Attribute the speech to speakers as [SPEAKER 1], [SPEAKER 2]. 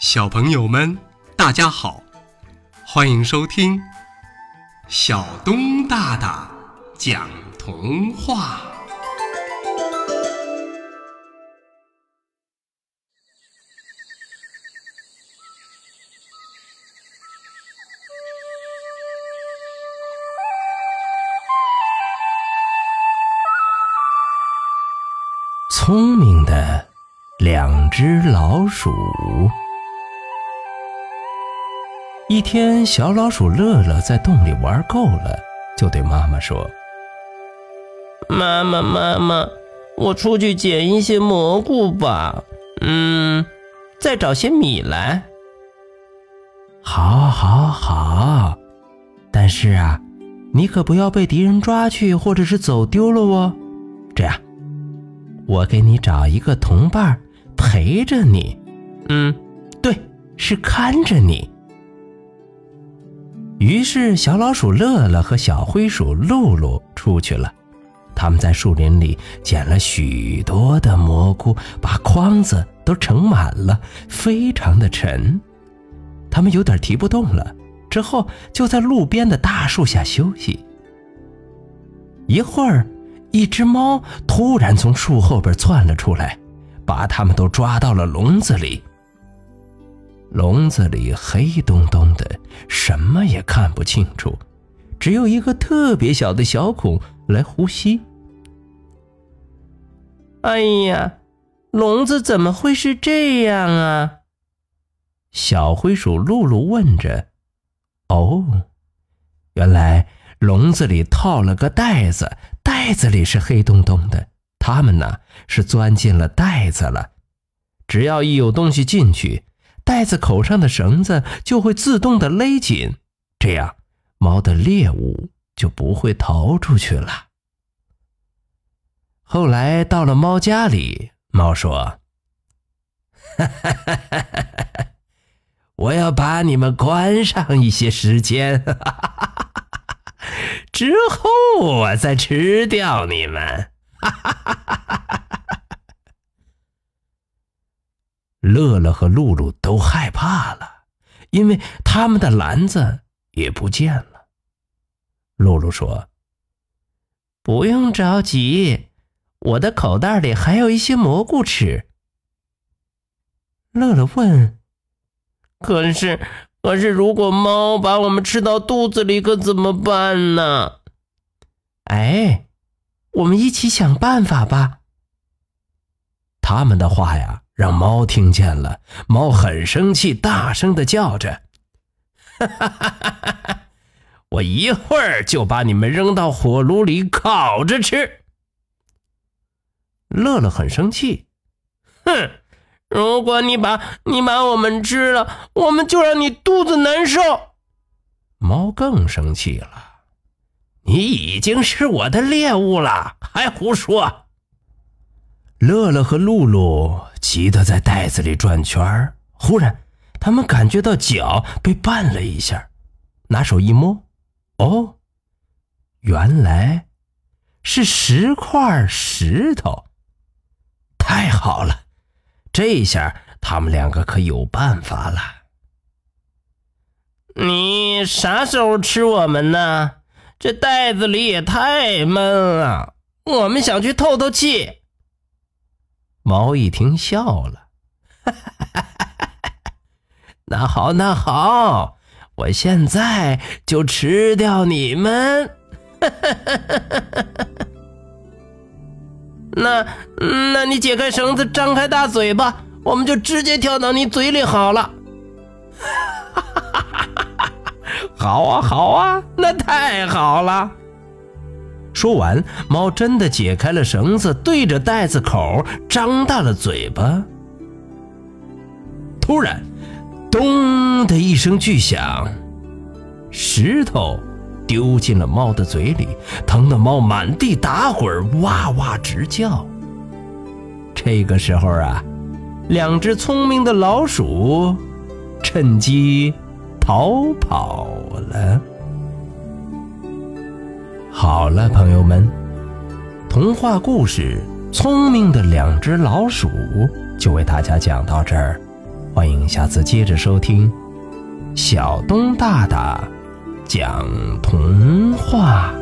[SPEAKER 1] 小朋友们，大家好，欢迎收听小东大大讲童话。
[SPEAKER 2] 聪明的两只老鼠。一天，小老鼠乐乐在洞里玩够了，就对妈妈说：“
[SPEAKER 3] 妈妈，妈妈，我出去捡一些蘑菇吧。嗯，再找些米来。”“
[SPEAKER 2] 好，好，好。但是啊，你可不要被敌人抓去，或者是走丢了哦。这样，我给你找一个同伴陪着你。嗯，对，是看着你。”于是，小老鼠乐乐和小灰鼠露露出去了。他们在树林里捡了许多的蘑菇，把筐子都盛满了，非常的沉。他们有点提不动了，之后就在路边的大树下休息。一会儿，一只猫突然从树后边窜了出来，把他们都抓到了笼子里。笼子里黑洞洞的，什么也看不清楚，只有一个特别小的小孔来呼吸。
[SPEAKER 3] 哎呀，笼子怎么会是这样啊？
[SPEAKER 2] 小灰鼠露露问着。哦，原来笼子里套了个袋子，袋子里是黑洞洞的。它们呢是钻进了袋子了，只要一有东西进去。袋子口上的绳子就会自动的勒紧，这样猫的猎物就不会逃出去了。后来到了猫家里，猫说：“哈哈哈哈哈！我要把你们关上一些时间，哈哈哈哈！之后我再吃掉你们。”哈哈哈哈！乐乐和露露都害怕了，因为他们的篮子也不见了。露露说：“
[SPEAKER 3] 不用着急，我的口袋里还有一些蘑菇吃。”
[SPEAKER 2] 乐乐问：“
[SPEAKER 3] 可是，可是，如果猫把我们吃到肚子里，可怎么办呢？”
[SPEAKER 2] 哎，我们一起想办法吧。他们的话呀。让猫听见了，猫很生气，大声的叫着：“哈哈哈哈哈！我一会儿就把你们扔到火炉里烤着吃。”乐乐很生气，
[SPEAKER 3] 哼！如果你把你把我们吃了，我们就让你肚子难受。
[SPEAKER 2] 猫更生气了，你已经是我的猎物了，还胡说！乐乐和露露急得在袋子里转圈儿。忽然，他们感觉到脚被绊了一下，拿手一摸，哦，原来是十块石头。太好了，这下他们两个可有办法了。
[SPEAKER 3] 你啥时候吃我们呢？这袋子里也太闷了，我们想去透透气。
[SPEAKER 2] 猫一听笑了，那好，那好，我现在就吃掉你们。
[SPEAKER 3] 那，那你解开绳子，张开大嘴巴，我们就直接跳到你嘴里好了。
[SPEAKER 2] 好啊，好啊，那太好了。说完，猫真的解开了绳子，对着袋子口张大了嘴巴。突然，咚的一声巨响，石头丢进了猫的嘴里，疼得猫满地打滚，哇哇直叫。这个时候啊，两只聪明的老鼠趁机逃跑了。好了，朋友们，童话故事《聪明的两只老鼠》就为大家讲到这儿。欢迎下次接着收听小东大大讲童话。